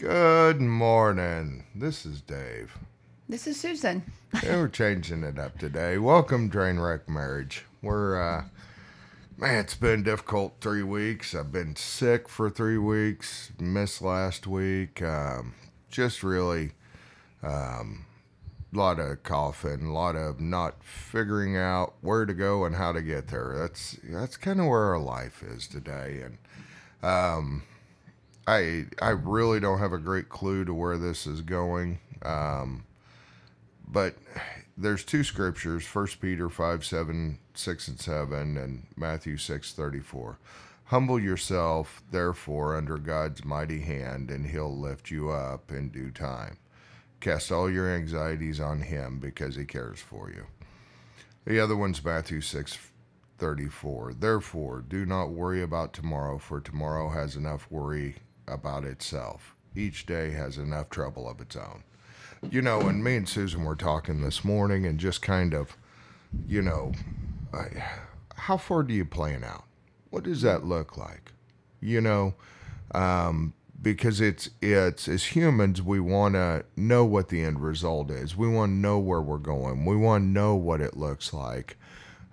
Good morning. This is Dave. This is Susan. Yeah, we're changing it up today. Welcome, Trainwreck Marriage. We're, uh, man, it's been difficult three weeks. I've been sick for three weeks, missed last week. Um, just really, um, a lot of coughing, a lot of not figuring out where to go and how to get there. That's that's kind of where our life is today, and um, I I really don't have a great clue to where this is going. Um, but there's two scriptures: First Peter five seven six and seven, and Matthew six thirty four. Humble yourself, therefore, under God's mighty hand, and He'll lift you up in due time. Cast all your anxieties on Him because He cares for you. The other one's Matthew six thirty four. Therefore, do not worry about tomorrow, for tomorrow has enough worry about itself. Each day has enough trouble of its own. You know, and me and Susan were talking this morning and just kind of, you know, I, how far do you plan out? What does that look like? You know, um, because it's it's as humans we want to know what the end result is. We want to know where we're going. We want to know what it looks like.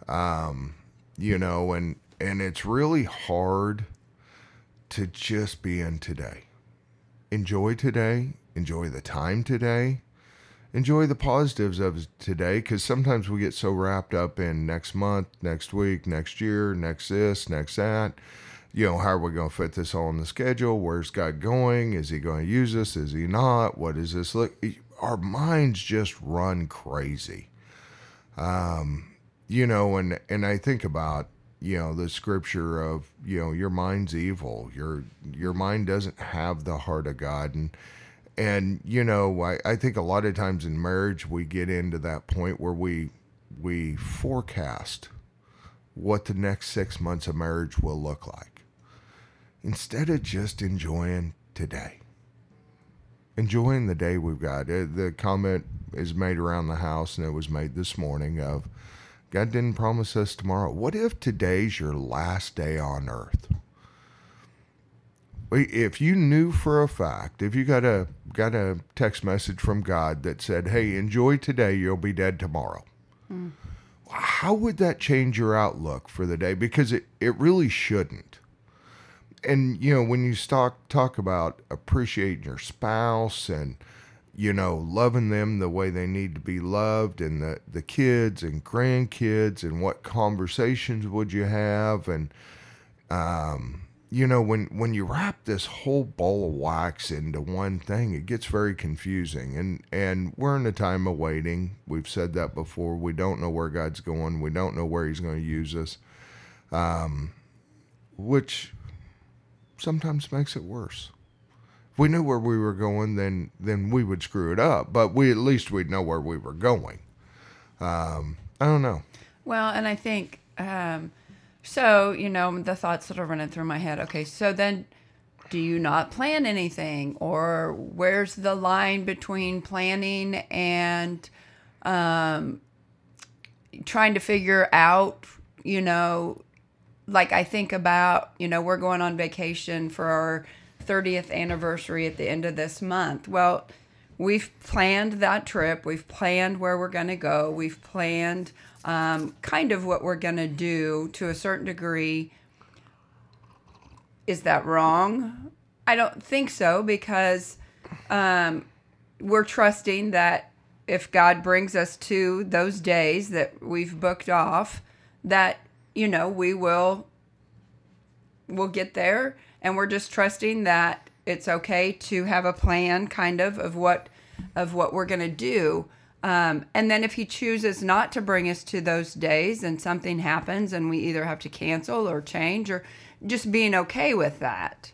Um, you know, and and it's really hard to just be in today. Enjoy today, enjoy the time today, enjoy the positives of today because sometimes we get so wrapped up in next month, next week, next year, next this, next that. You know, how are we going to fit this all in the schedule? Where's God going? Is He going to use us? Is He not? What does this look? Our minds just run crazy. Um, you know, and and I think about you know the scripture of you know your mind's evil. Your your mind doesn't have the heart of god. And and you know I, I think a lot of times in marriage we get into that point where we we forecast what the next six months of marriage will look like instead of just enjoying today. Enjoying the day we've got. Uh, the comment is made around the house and it was made this morning of God didn't promise us tomorrow. What if today's your last day on earth? If you knew for a fact, if you got a got a text message from God that said, "Hey, enjoy today, you'll be dead tomorrow." Mm. How would that change your outlook for the day? Because it, it really shouldn't. And you know, when you talk talk about appreciating your spouse and you know, loving them the way they need to be loved and the, the kids and grandkids and what conversations would you have? And um, you know when when you wrap this whole ball of wax into one thing it gets very confusing. And and we're in a time of waiting. We've said that before. We don't know where god's going. We don't know where he's going to use us um, which sometimes makes it worse we knew where we were going, then then we would screw it up. But we at least we'd know where we were going. Um, I don't know. Well, and I think um, so. You know, the thoughts that are running through my head. Okay, so then, do you not plan anything, or where's the line between planning and um, trying to figure out? You know, like I think about. You know, we're going on vacation for our 30th anniversary at the end of this month. Well, we've planned that trip. We've planned where we're going to go. We've planned um, kind of what we're going to do to a certain degree. Is that wrong? I don't think so because um, we're trusting that if God brings us to those days that we've booked off, that you know we will we'll get there. And we're just trusting that it's okay to have a plan kind of of what of what we're going to do. Um, and then if he chooses not to bring us to those days and something happens and we either have to cancel or change or just being okay with that.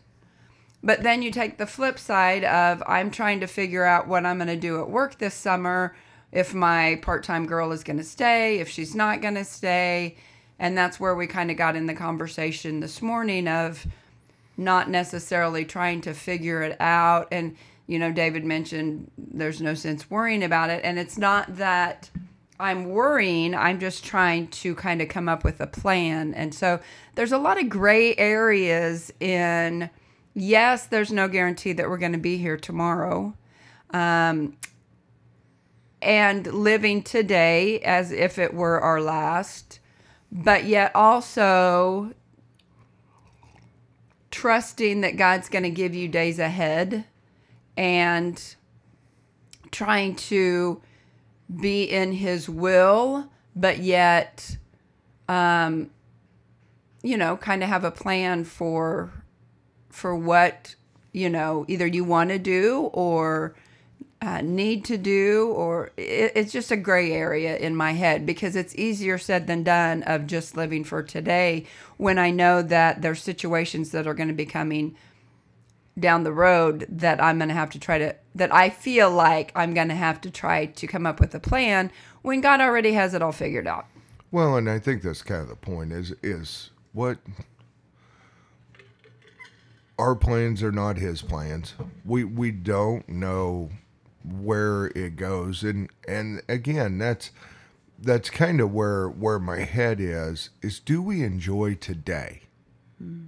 But then you take the flip side of i'm trying to figure out what i'm going to do at work this summer. If my part-time girl is going to stay if she's not going to stay and that's where we kind of got in the conversation this morning of not necessarily trying to figure it out. And, you know, David mentioned there's no sense worrying about it. And it's not that I'm worrying, I'm just trying to kind of come up with a plan. And so there's a lot of gray areas in yes, there's no guarantee that we're going to be here tomorrow. Um, and living today as if it were our last, but yet also trusting that God's going to give you days ahead and trying to be in his will, but yet, um, you know, kind of have a plan for for what you know either you want to do or uh, need to do or it, it's just a gray area in my head because it's easier said than done of just living for today when i know that there's situations that are going to be coming down the road that i'm going to have to try to that i feel like i'm going to have to try to come up with a plan when god already has it all figured out Well, and I think that's kind of the point is is what our plans are not his plans. We we don't know where it goes and and again that's that's kind of where where my head is is do we enjoy today? Hmm.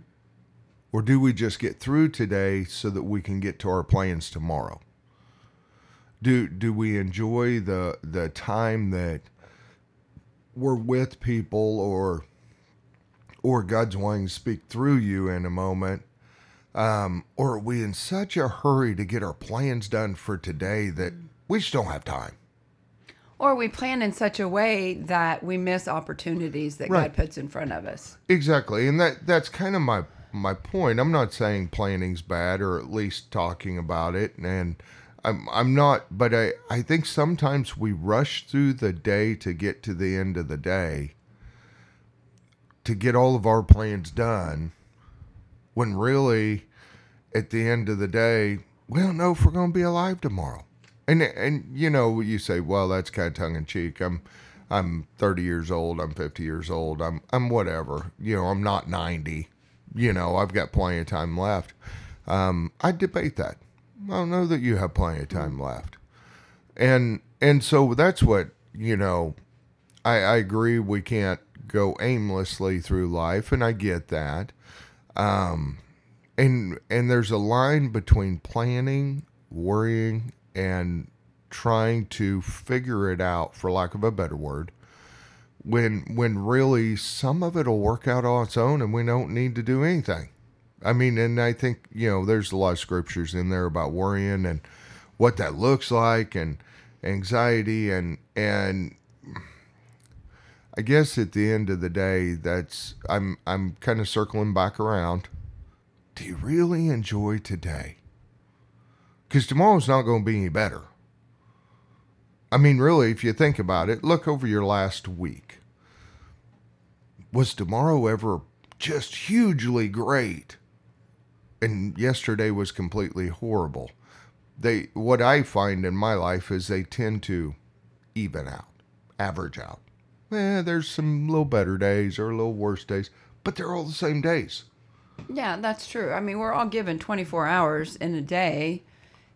Or do we just get through today so that we can get to our plans tomorrow? Do do we enjoy the the time that we're with people or or God's wanting to speak through you in a moment. Um, or are we in such a hurry to get our plans done for today that we just don't have time? or we plan in such a way that we miss opportunities that Right. god puts in front of us Exactly. And that that's kind of my my point. I'm not saying planning's bad or at least talking about it and I'm I'm not but I I think sometimes we rush through the day to get to the end of the day to get all of our plans done when really at the end of the day we don't know if we're going to be alive tomorrow. And and you know you say well that's kind of tongue in cheek. I'm I'm 30 years old, I'm 50 years old, I'm I'm whatever. You know, I'm not 90. You know, I've got plenty of time left. Um, I debate that. I don't know that you have plenty of time left. And and so that's what, you know, I, I agree we can't go aimlessly through life and I get that. Um and and there's a line between planning, worrying, and trying to figure it out for lack of a better word when when really some of it'll work out on its own and we don't need to do anything. I mean, and I think, you know, there's a lot of scriptures in there about worrying and what that looks like and anxiety and and I guess at the end of the day that's I'm I'm kind of circling back around. Do you really enjoy today? Cuz tomorrow's not going to be any better. I mean, really, if you think about it, look over your last week. Was tomorrow ever just hugely great? And yesterday was completely horrible. They what I find in my life is they tend to even out, average out. Eh, there's some little better days or little worse days, but they're all the same days. Yeah, that's true. I mean, we're all given 24 hours in a day,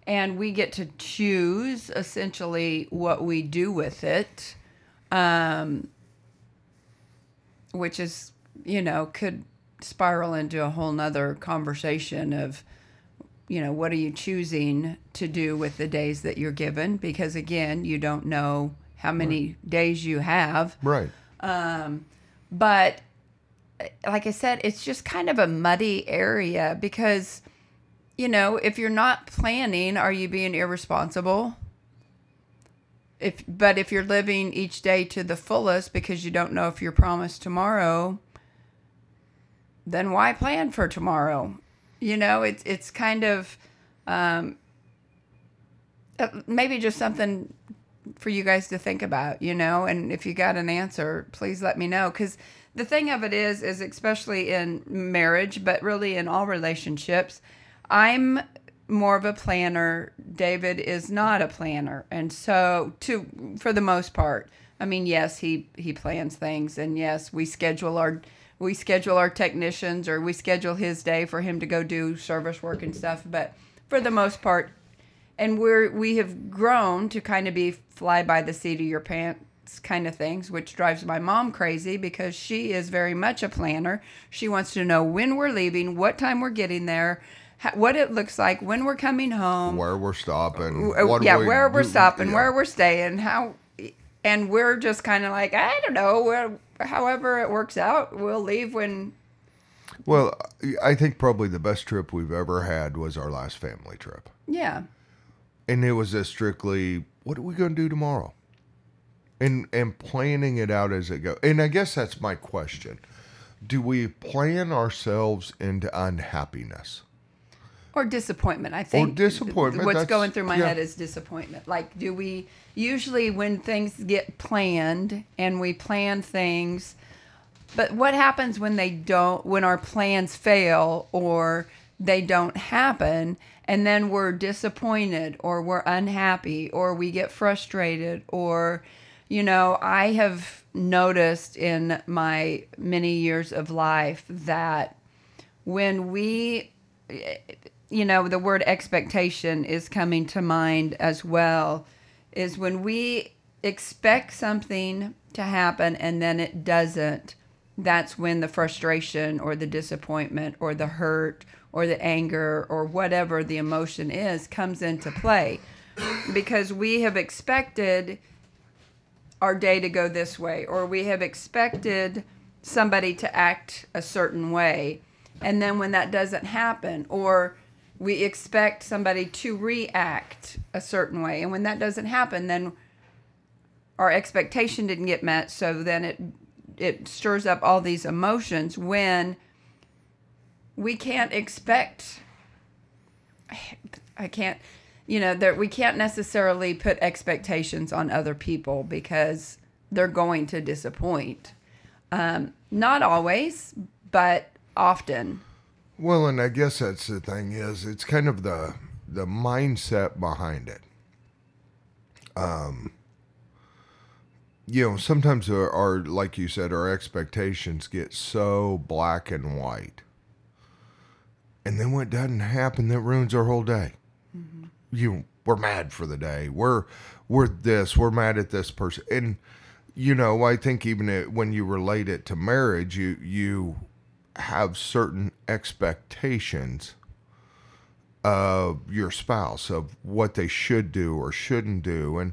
and we get to choose essentially what we do with it, um, which is, you know, could spiral into a whole nother conversation of, you know, what are you choosing to do with the days that you're given? Because again, you don't know how many days you have. Right. Um, but like I said, it's just kind of a muddy area because, you know, if you're not planning, are you being irresponsible? If but if you're living each day to the fullest because you don't know if you're promised tomorrow, then why plan for tomorrow? You know, it's it's kind of um, uh, maybe just something for you guys to think about, you know, and if you got an answer, please let me know cuz the thing of it is is especially in marriage, but really in all relationships, I'm more of a planner. David is not a planner. And so to for the most part, I mean, yes, he he plans things and yes, we schedule our we schedule our technicians or we schedule his day for him to go do service work and stuff, but for the most part, and we're we have grown to kind of be fly by the seat of your pants kind of things which drives my mom crazy because she is very much a planner she wants to know when we're leaving what time we're getting there what it looks like when we're coming home. Where we're stopping. Yeah, we where we're do- stopping, yeah. where we're staying, how, and we're just kind of like, I don't know, however it works out, we'll leave when. Well, I think probably the best trip we've ever had was our last family trip. Yeah, and it was a strictly what are we going to do tomorrow and and planning it out as it goes and i guess that's my question do we plan ourselves into unhappiness or disappointment. I think Or disappointment, What's going through my yeah. head is disappointment. Like, do we usually when things get planned and we plan things, but what happens when they don't? When our plans fail or they don't happen, and then we're disappointed or we're unhappy or we get frustrated or you know, I have noticed in my many years of life that when we you know the word expectation is coming to mind as well is when we expect something to happen and then it doesn't that's when the frustration or the disappointment or the hurt or the anger or whatever the emotion is comes into play. Because we have expected our day to go this way or we have expected somebody to act a certain way. And then when that doesn't happen or we expect somebody to react a certain way and when that doesn't happen then our expectation didn't get met so then it it stirs up all these emotions when we can't expect I can't you know that we can't necessarily put expectations on other people because they're going to disappoint. Um, not always but often. Well and i guess that's the thing is it's kind of the the mindset behind it. Um you know sometimes our, our like you said our expectations get so black and white. And then what doesn't happen that ruins our whole day you we're mad for the day. We're we're this we're mad at this person. And you know i think even it, when you relate it to marriage you you have certain expectations of your spouse of what they should do or shouldn't do. And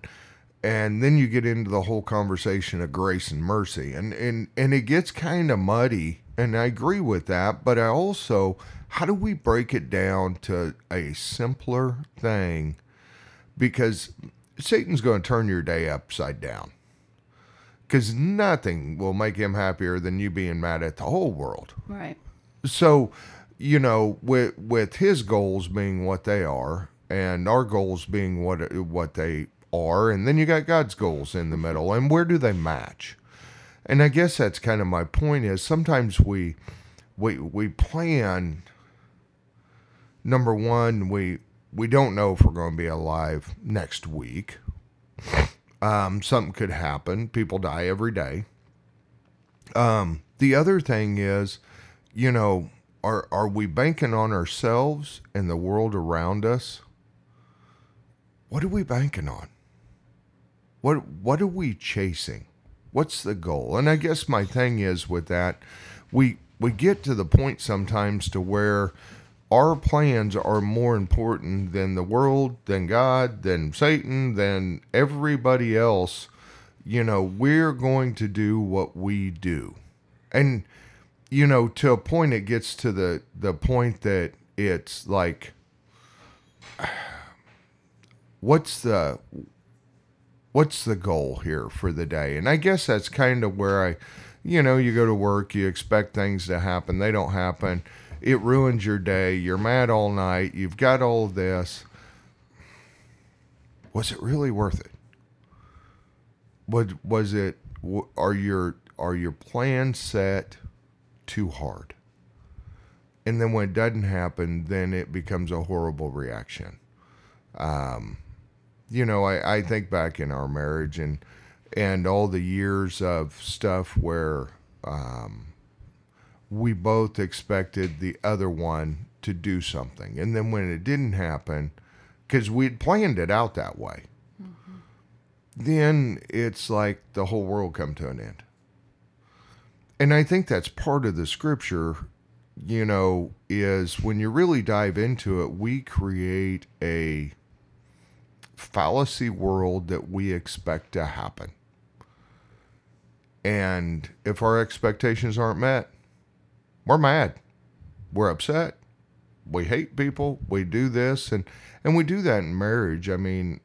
and then you get into the whole conversation of grace and mercy. And and and it gets kind of muddy and I agree with that but I also how do we break it down to a simpler thing? Because Satan's going to turn your day upside down. Because nothing will make him happier than you being mad at the whole world. Right. So you know with with his goals being what they are and our goals being what what they are and then you got God's goals in the middle and where do they match and I guess that's kind of my point is sometimes we we we plan number 1 we we don't know if we're going to be alive next week um something could happen people die every day um the other thing is you know, are are we banking on ourselves and the world around us? What are we banking on? What what are we chasing? What's the goal? And I guess my thing is with that, we we get to the point sometimes to where our plans are more important than the world, than God, than Satan, than everybody else. You know, we're going to do what we do. And you know, to a point, it gets to the the point that it's like, what's the what's the goal here for the day? And I guess that's kind of where I, you know, you go to work, you expect things to happen, they don't happen, it ruins your day. You're mad all night. You've got all this. Was it really worth it? Was was it? Are your are your plans set? too hard. And then when it doesn't happen, then it becomes a horrible reaction. Um, you know, I, I think back in our marriage and and all the years of stuff where um, we both expected the other one to do something, and then when it didn't happen, because we'd planned it out that way, then it's like the whole world come to an end. And I think that's part of the scripture you know, is when you really dive into it, we create a fallacy world that we expect to happen. And if our expectations aren't met, we're mad. We're upset. We hate people. We do this and and we do that in marriage. I mean,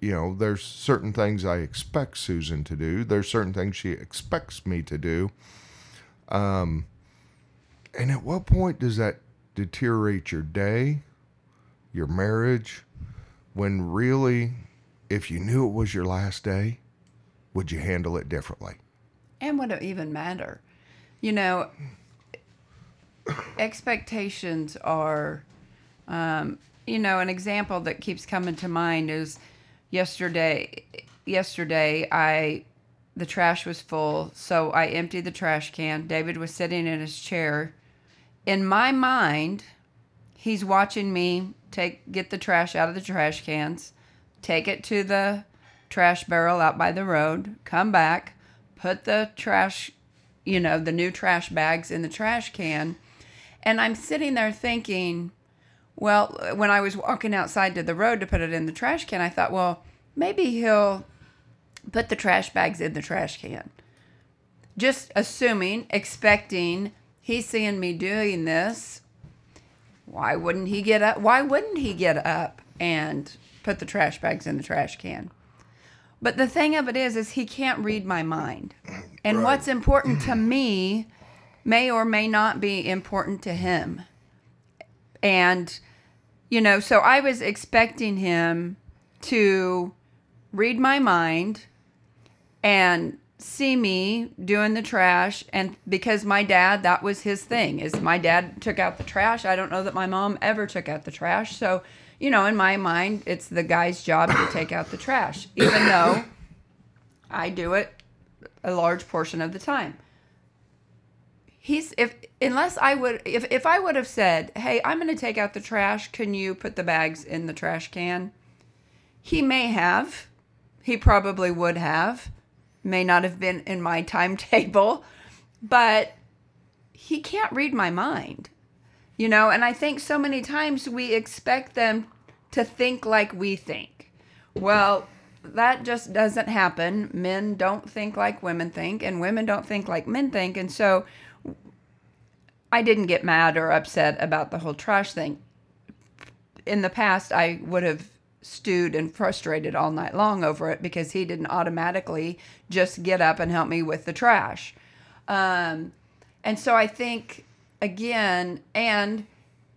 you know, there's certain things I expect Susan to do. There's certain things she expects me to do. Um and at what point does that deteriorate your day, your marriage, when really if you knew it was your last day, would you handle it differently? And would it even matter? You know, expectations are, um, you know, an example that keeps coming to mind is yesterday. Yesterday, I the trash was full, so I emptied the trash can. David was sitting in his chair. In my mind, he's watching me take get the trash out of the trash cans, take it to the trash barrel out by the road, come back, put the trash, you know, the new trash bags in the trash can. And I'm sitting there thinking, well, when I was walking outside to the road to put it in the trash can, I thought, well, maybe he'll put the trash bags in the trash can. Just assuming, expecting he's seeing me doing this. Why wouldn't he get up? Why wouldn't he get up and put the trash bags in the trash can? But the thing of it is, is he can't read my mind. And Right. what's important to me may or may not be important to him. And, you know, so I was expecting him to read my mind and see me doing the trash and because my dad that was his thing is my dad took out the trash. I don't know that my mom ever took out the trash. So you know in my mind it's the guy's job to take out the trash even though i do it a large portion of the time. He's if unless i would if, if i would have said hey i'm going to take out the trash. Can you put the bags in the trash can? He may have. He probably would have may not have been in my timetable but he can't read my mind you know? And i think so many times we expect them to think like we think. Well that just doesn't happen. Men don't think like women think and women don't think like men think and so i didn't get mad or upset about the whole trash thing. In the past i would have stewed and frustrated all night long over it because he didn't automatically just get up and help me with the trash um, and so I think, again, and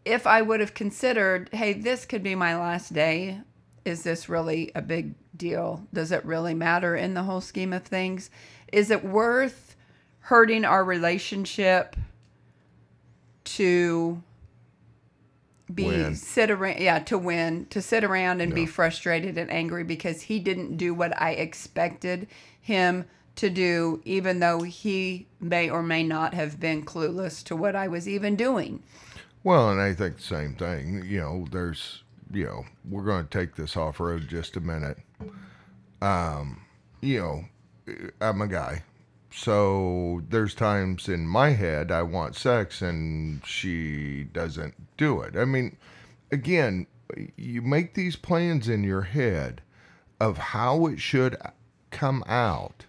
if I would have considered, hey, this could be my last day, is this really a big deal? Does it really matter in the whole scheme of things? Is it worth hurting our relationship to be Win. sit around yeah to win to sit around and be frustrated and angry because he didn't do what i expected him to do even though he may or may not have been clueless to what i was even doing Well, and I think the same thing. You know, there's, you know, we're going to take this off road just a minute. Um, you know, I'm a guy. So there's times in my head I want sex and she doesn't do it. I mean, again, you make these plans in your head of how it should come out.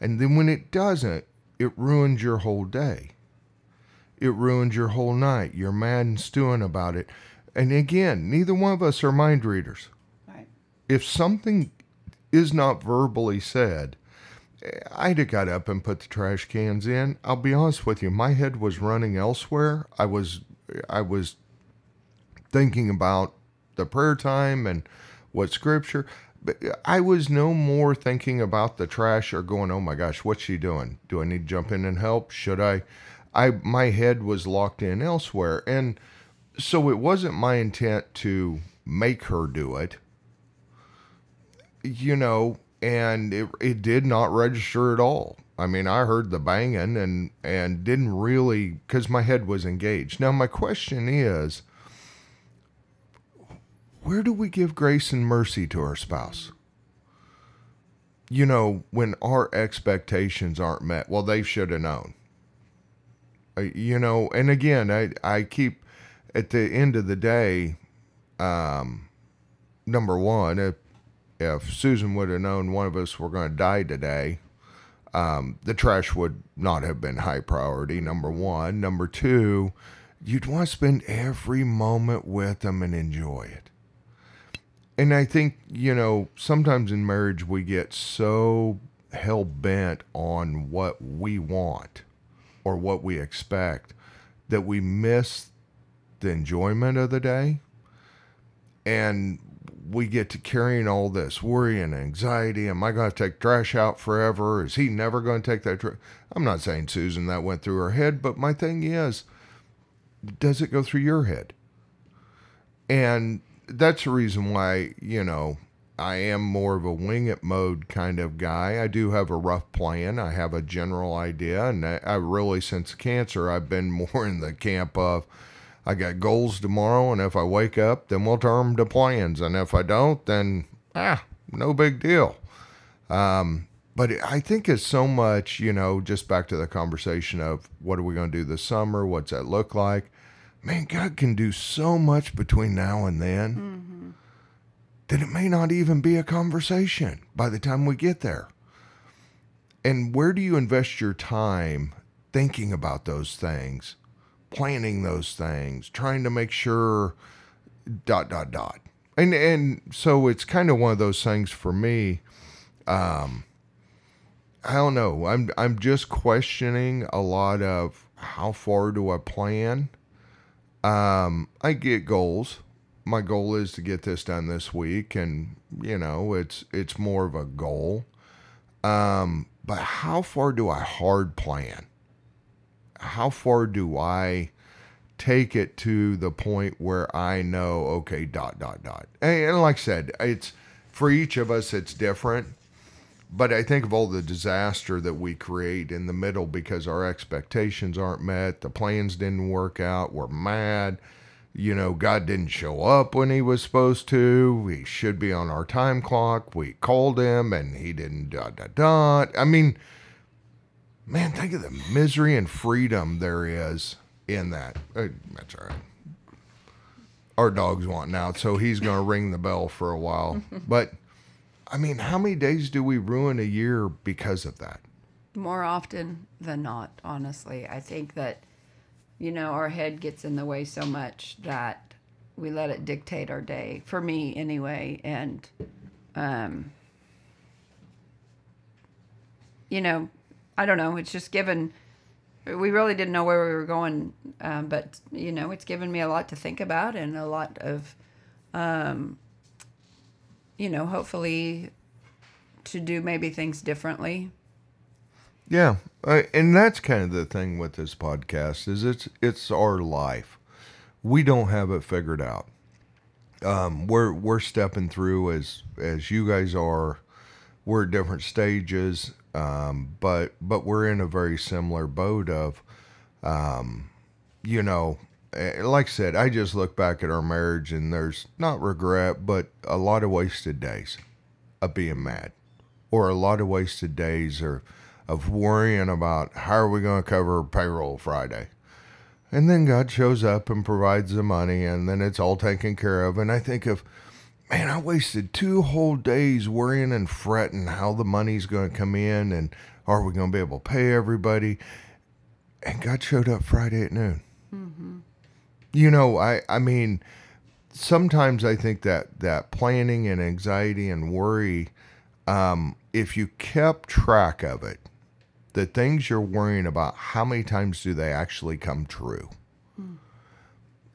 And then when it doesn't, it ruins your whole day it ruins your whole night. You're mad and stewing about it. And again, neither one of us are mind readers. right If something is not verbally said, I'd have got up and put the trash cans in. I'll be honest with you, my head was running elsewhere. I was I was thinking about the prayer time and what scripture but I was no more thinking about the trash or going, "Oh my gosh, what's she doing? Do I need to jump in and help? Should I?" I my head was locked in elsewhere, and so it wasn't my intent to make her do it. You know, and it it did not register at all. I mean, I heard the banging and and didn't really because my head was engaged. Now my question is, where do we give grace and mercy to our spouse? You know, when our expectations aren't met, well, they should have known. Uh, you know, and again, I I keep at the end of the day, um, number one, if Susan would have known one of us were going to die today, um, the trash would not have been high priority. Number one, number two, you'd want to spend every moment with them and enjoy it. And I think you know sometimes in marriage we get so hell bent on what we want or what we expect that we miss the enjoyment of the day and we get to carrying all this worry and anxiety. Am I going to take trash out forever? Is he never going to take that trash? I'm not saying Susan that went through her head, but my thing is, does it go through your head? And that's the reason why, you know, I am more of a wing it mode kind of guy. I do have a rough plan. I have a general idea. And I, I really, since cancer, I've been more in the camp of I got goals tomorrow. And if I wake up, then we'll turn them to plans. And if I don't, then ah, no big deal. Um, but I think it's so much, you know, just back to the conversation of what are we going to do this summer? What's that look like? Man, God can do so much between now and then. Mm-hmm that it may not even be a conversation by the time we get there. And where do you invest your time thinking about those things, planning those things, trying to make sure dot dot dot. And and so it's kind of one of those things for me um I don't know. I'm I'm just questioning a lot of how far do I plan? Um I get goals my goal is to get this done this week and you know it's it's more of a goal um but how far do i hard plan how far do i take it to the point where i know okay dot dot dot and, and like i said it's for each of us it's different but i think of all the disaster that we create in the middle because our expectations aren't met the plans didn't work out we're mad you know, God didn't show up when he was supposed to. He should be on our time clock. We called him and he didn't dot dot dot. I mean, man, think of the misery and freedom there is in that. Uh, that's all right. Our dog's wanting out, so he's going to ring the bell for a while. but I mean, how many days do we ruin a year because of that? More often than not, honestly. I think that you know, our head gets in the way so much that we let it dictate our day. For me, anyway, and um, you know, I don't know. It's just given. We really didn't know where we were going, um, but you know, it's given me a lot to think about and a lot of, um, you know, hopefully, to do maybe things differently. Yeah, uh, and that's kind of the thing with this podcast is it's it's our life. We don't have it figured out. Um, we're we're stepping through as as you guys are. We're at different stages, um, but but we're in a very similar boat of, um, you know, eh, like I said, I just look back at our marriage and there's not regret, but a lot of wasted days of being mad, or a lot of wasted days or of worrying about how are we going to cover payroll Friday. And then God shows up and provides the money, and then it's all taken care of. And I think of, man, I wasted two whole days worrying and fretting how the money's going to come in and are we going to be able to pay everybody. And God showed up Friday at noon. Mm-hmm. You know, I, I mean, sometimes I think that that planning and anxiety and worry, um, if you kept track of it, the things you're worrying about, how many times do they actually come true?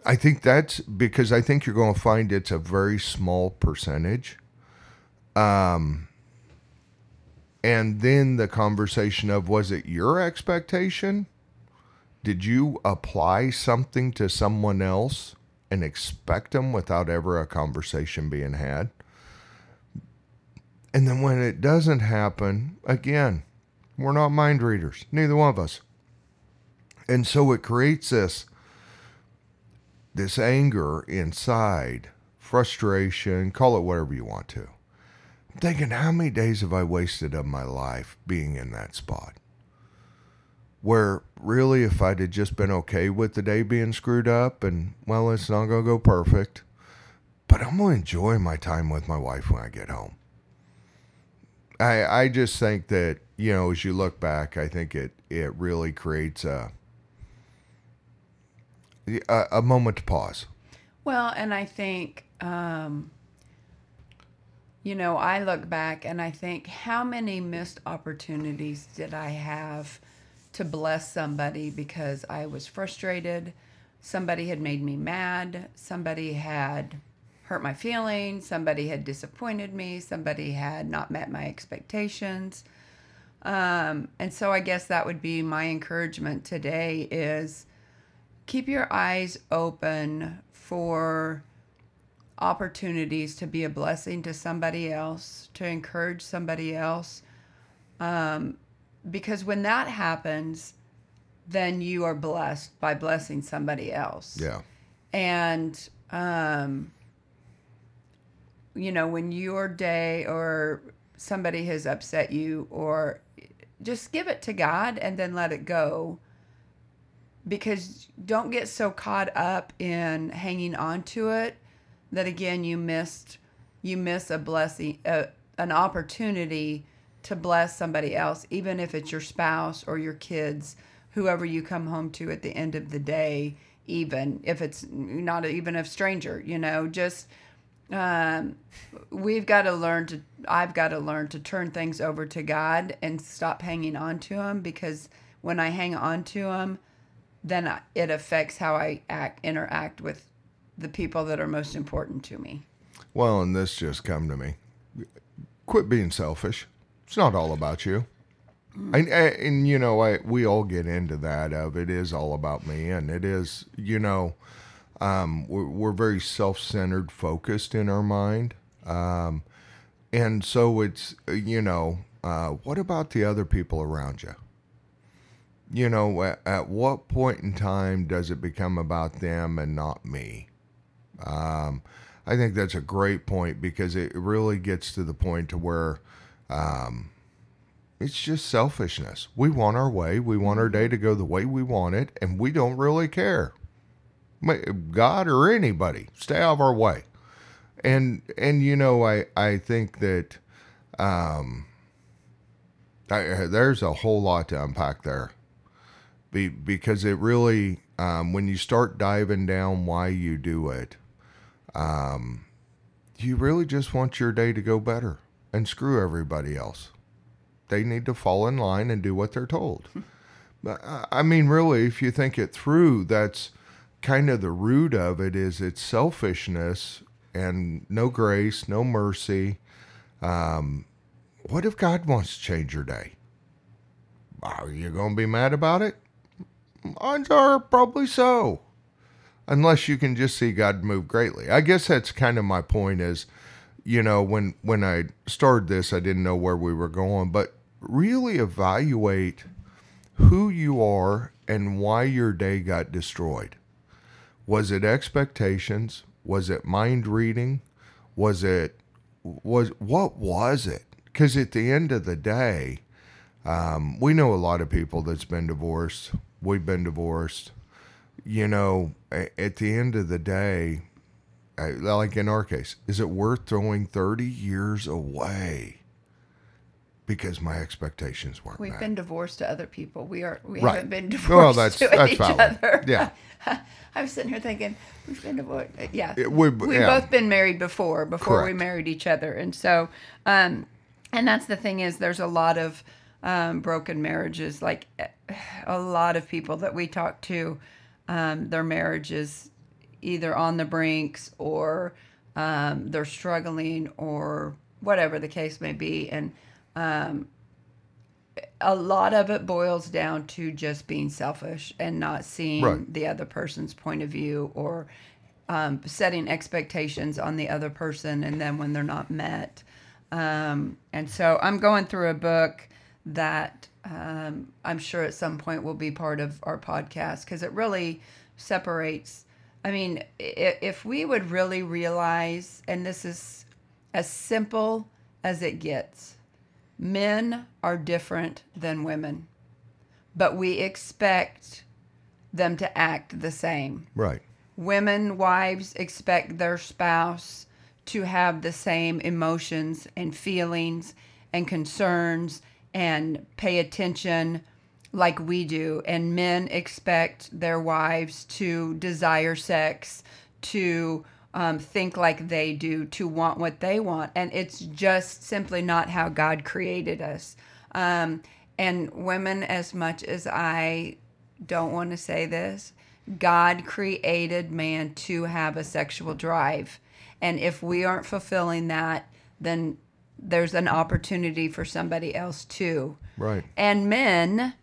I think that's because I think you're going to find it's a very small percentage. Um, and then the conversation of was it your expectation? Did you apply something to someone else and expect them without ever a conversation being had? And then when it doesn't happen, again, we're not mind readers, neither one of us. And so it creates this this anger inside, frustration, call it whatever you want to. I'm thinking, how many days have I wasted of my life being in that spot? where really if I'd have just been okay with the day being screwed up and well, it's not gonna go perfect, but I'm gonna enjoy my time with my wife when I get home. I I just think that you know as you look back, I think it it really creates a a, a moment to pause. Well, and I think, um, you know, I look back and I think, how many missed opportunities did I have to bless somebody because I was frustrated? Somebody had made me mad. Somebody had hurt my feelings. Somebody had disappointed me. Somebody had not met my expectations. Um, and so I guess that would be my encouragement today is keep your eyes open for opportunities to be a blessing to somebody else, to encourage somebody else. Um, because when that happens, then you are blessed by blessing somebody else. Yeah. And, um, you know, when your day or somebody has upset you, or just give it to God and then let it go because don't get so caught up in hanging on to it that again you missed you miss a blessing an opportunity to bless somebody else even if it's your spouse or your kids whoever you come home to at the end of the day even if it's not even a stranger you know just um, we've got to learn to i've got to learn to turn things over to god and stop hanging on to them because when i hang on to them then it affects how I act interact with the people that are most important to me. Well, and this just come to me. Quit being selfish. It's not all about you. Mm. And, and you know, I, we all get into that of it is all about me, and it is, you know, um, we're, we're very self-centered, focused in our mind, um, and so it's, you know, uh, what about the other people around you? You know, at, at, what point in time does it become about them and not me? Um, I think that's a great point because it really gets to the point to where um, it's just selfishness. We want our way. We want our day to go the way we want it, and we don't really care. God or anybody, stay out of our way. And and you know, I I think that um, I, there's a whole lot to unpack there be, because it really, um, when you start diving down why you do it, um, you really just want your day to go better and screw everybody else. They need to fall in line and do what they're told. but, I mean, really, if you think it through, that's kind of the root of it is it's selfishness and no grace, no mercy. Um, what if God wants to change your day? Are you going to be mad about it? Odds are probably so. Unless you can just see God move greatly. I guess that's kind of my point is, you know, when when I started this, I didn't know where we were going, but really evaluate who you are and why your day got destroyed. Was it expectations? Was it mind reading? Was it was what was it? Because at the end of the day, um, we know a lot of people that's been divorced we've been divorced. You know, at the end of the day, like in our case, is it worth throwing 30 years away? Because my expectations weren't. We've met. been divorced to other people. We are. We right. haven't been divorced well, that's, to that's each valid. other. Yeah. I was sitting here thinking we've been divorced. Yeah. It, we, we've yeah. both been married before. Before Correct. we married each other, and so, um, and that's the thing is there's a lot of um, broken marriages. Like a lot of people that we talk to, um, their marriages either on the brinks or um, they're struggling or whatever the case may be. And um, a lot of it boils down to just being selfish and not seeing right. the other person's point of view or um, setting expectations on the other person and then when they're not met. Um, and so I'm going through a book that um, I'm sure at some point will be part of our podcast because it really separates. I mean, if, if we would really realize, and this is as simple as it gets, men are different than women. but we expect them to act the same. Right. Women, wives expect their spouse to have the same emotions and feelings and concerns and pay attention like we do. And men expect their wives to desire sex, to um, think like they do, to want what they want. And it's just simply not how God created us. Um, and women, as much as I don't want to say this, God created man to have a sexual drive. And if we aren't fulfilling that, then there's an opportunity for somebody else too. Right. And men,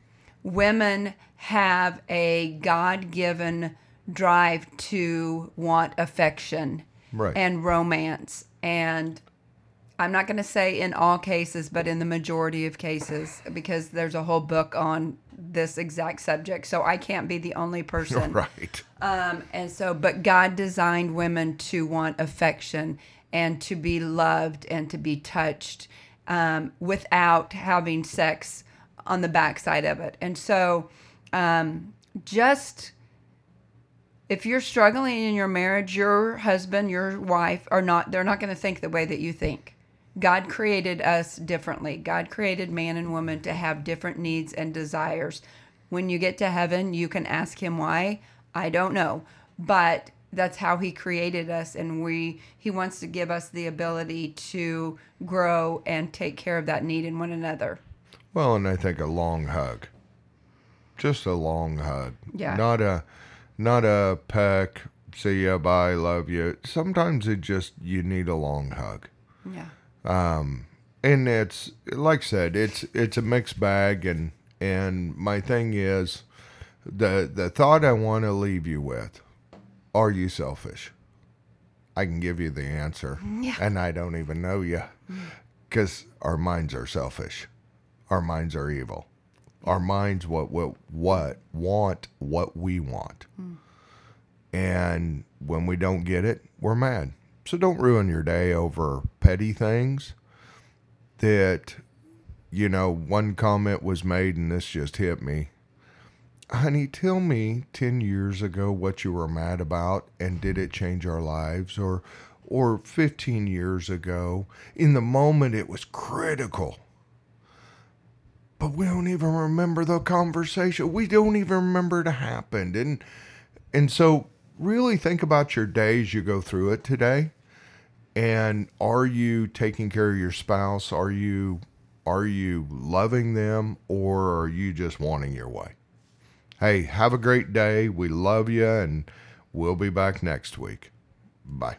women have a God given drive to want affection Right. and romance. And I'm not going to say in all cases, but in the majority of cases, because there's a whole book on this exact subject. So I can't be the only person. Right. Um, and so, but God designed women to want affection and to be loved and to be touched um, without having sex on the backside of it. And so, um, just if you're struggling in your marriage, your husband, your wife are not, they're not going to think the way that you think. God created us differently. God created man and woman to have different needs and desires. When you get to heaven, you can ask him why. I don't know. But that's how he created us and we he wants to give us the ability to grow and take care of that need in one another. Well, and I think a long hug. Just a long hug. Yeah. Not a not a peck, see ya, bye, love you. Sometimes it just you need a long hug. Yeah. Um and it's like I said, it's it's a mixed bag, and and my thing is, the the thought I want to leave you with, are you selfish? I can give you the answer, Yeah. and I don't even know you, because mm. our minds are selfish, our minds are evil, our minds what what what want what we want, mm. and when we don't get it, we're mad. So don't ruin your day over petty things that you know one comment was made and this just hit me honey tell me 10 years ago what you were mad about and did it change our lives? Or or 15 years ago in the moment it was critical. But we don't even remember the conversation. We don't even remember it happened. And and so really think about your days you go through it today. And are you taking care of your spouse? Are you are you loving them or are you just wanting your way hey have a great day. We love you and we'll be back next week. Bye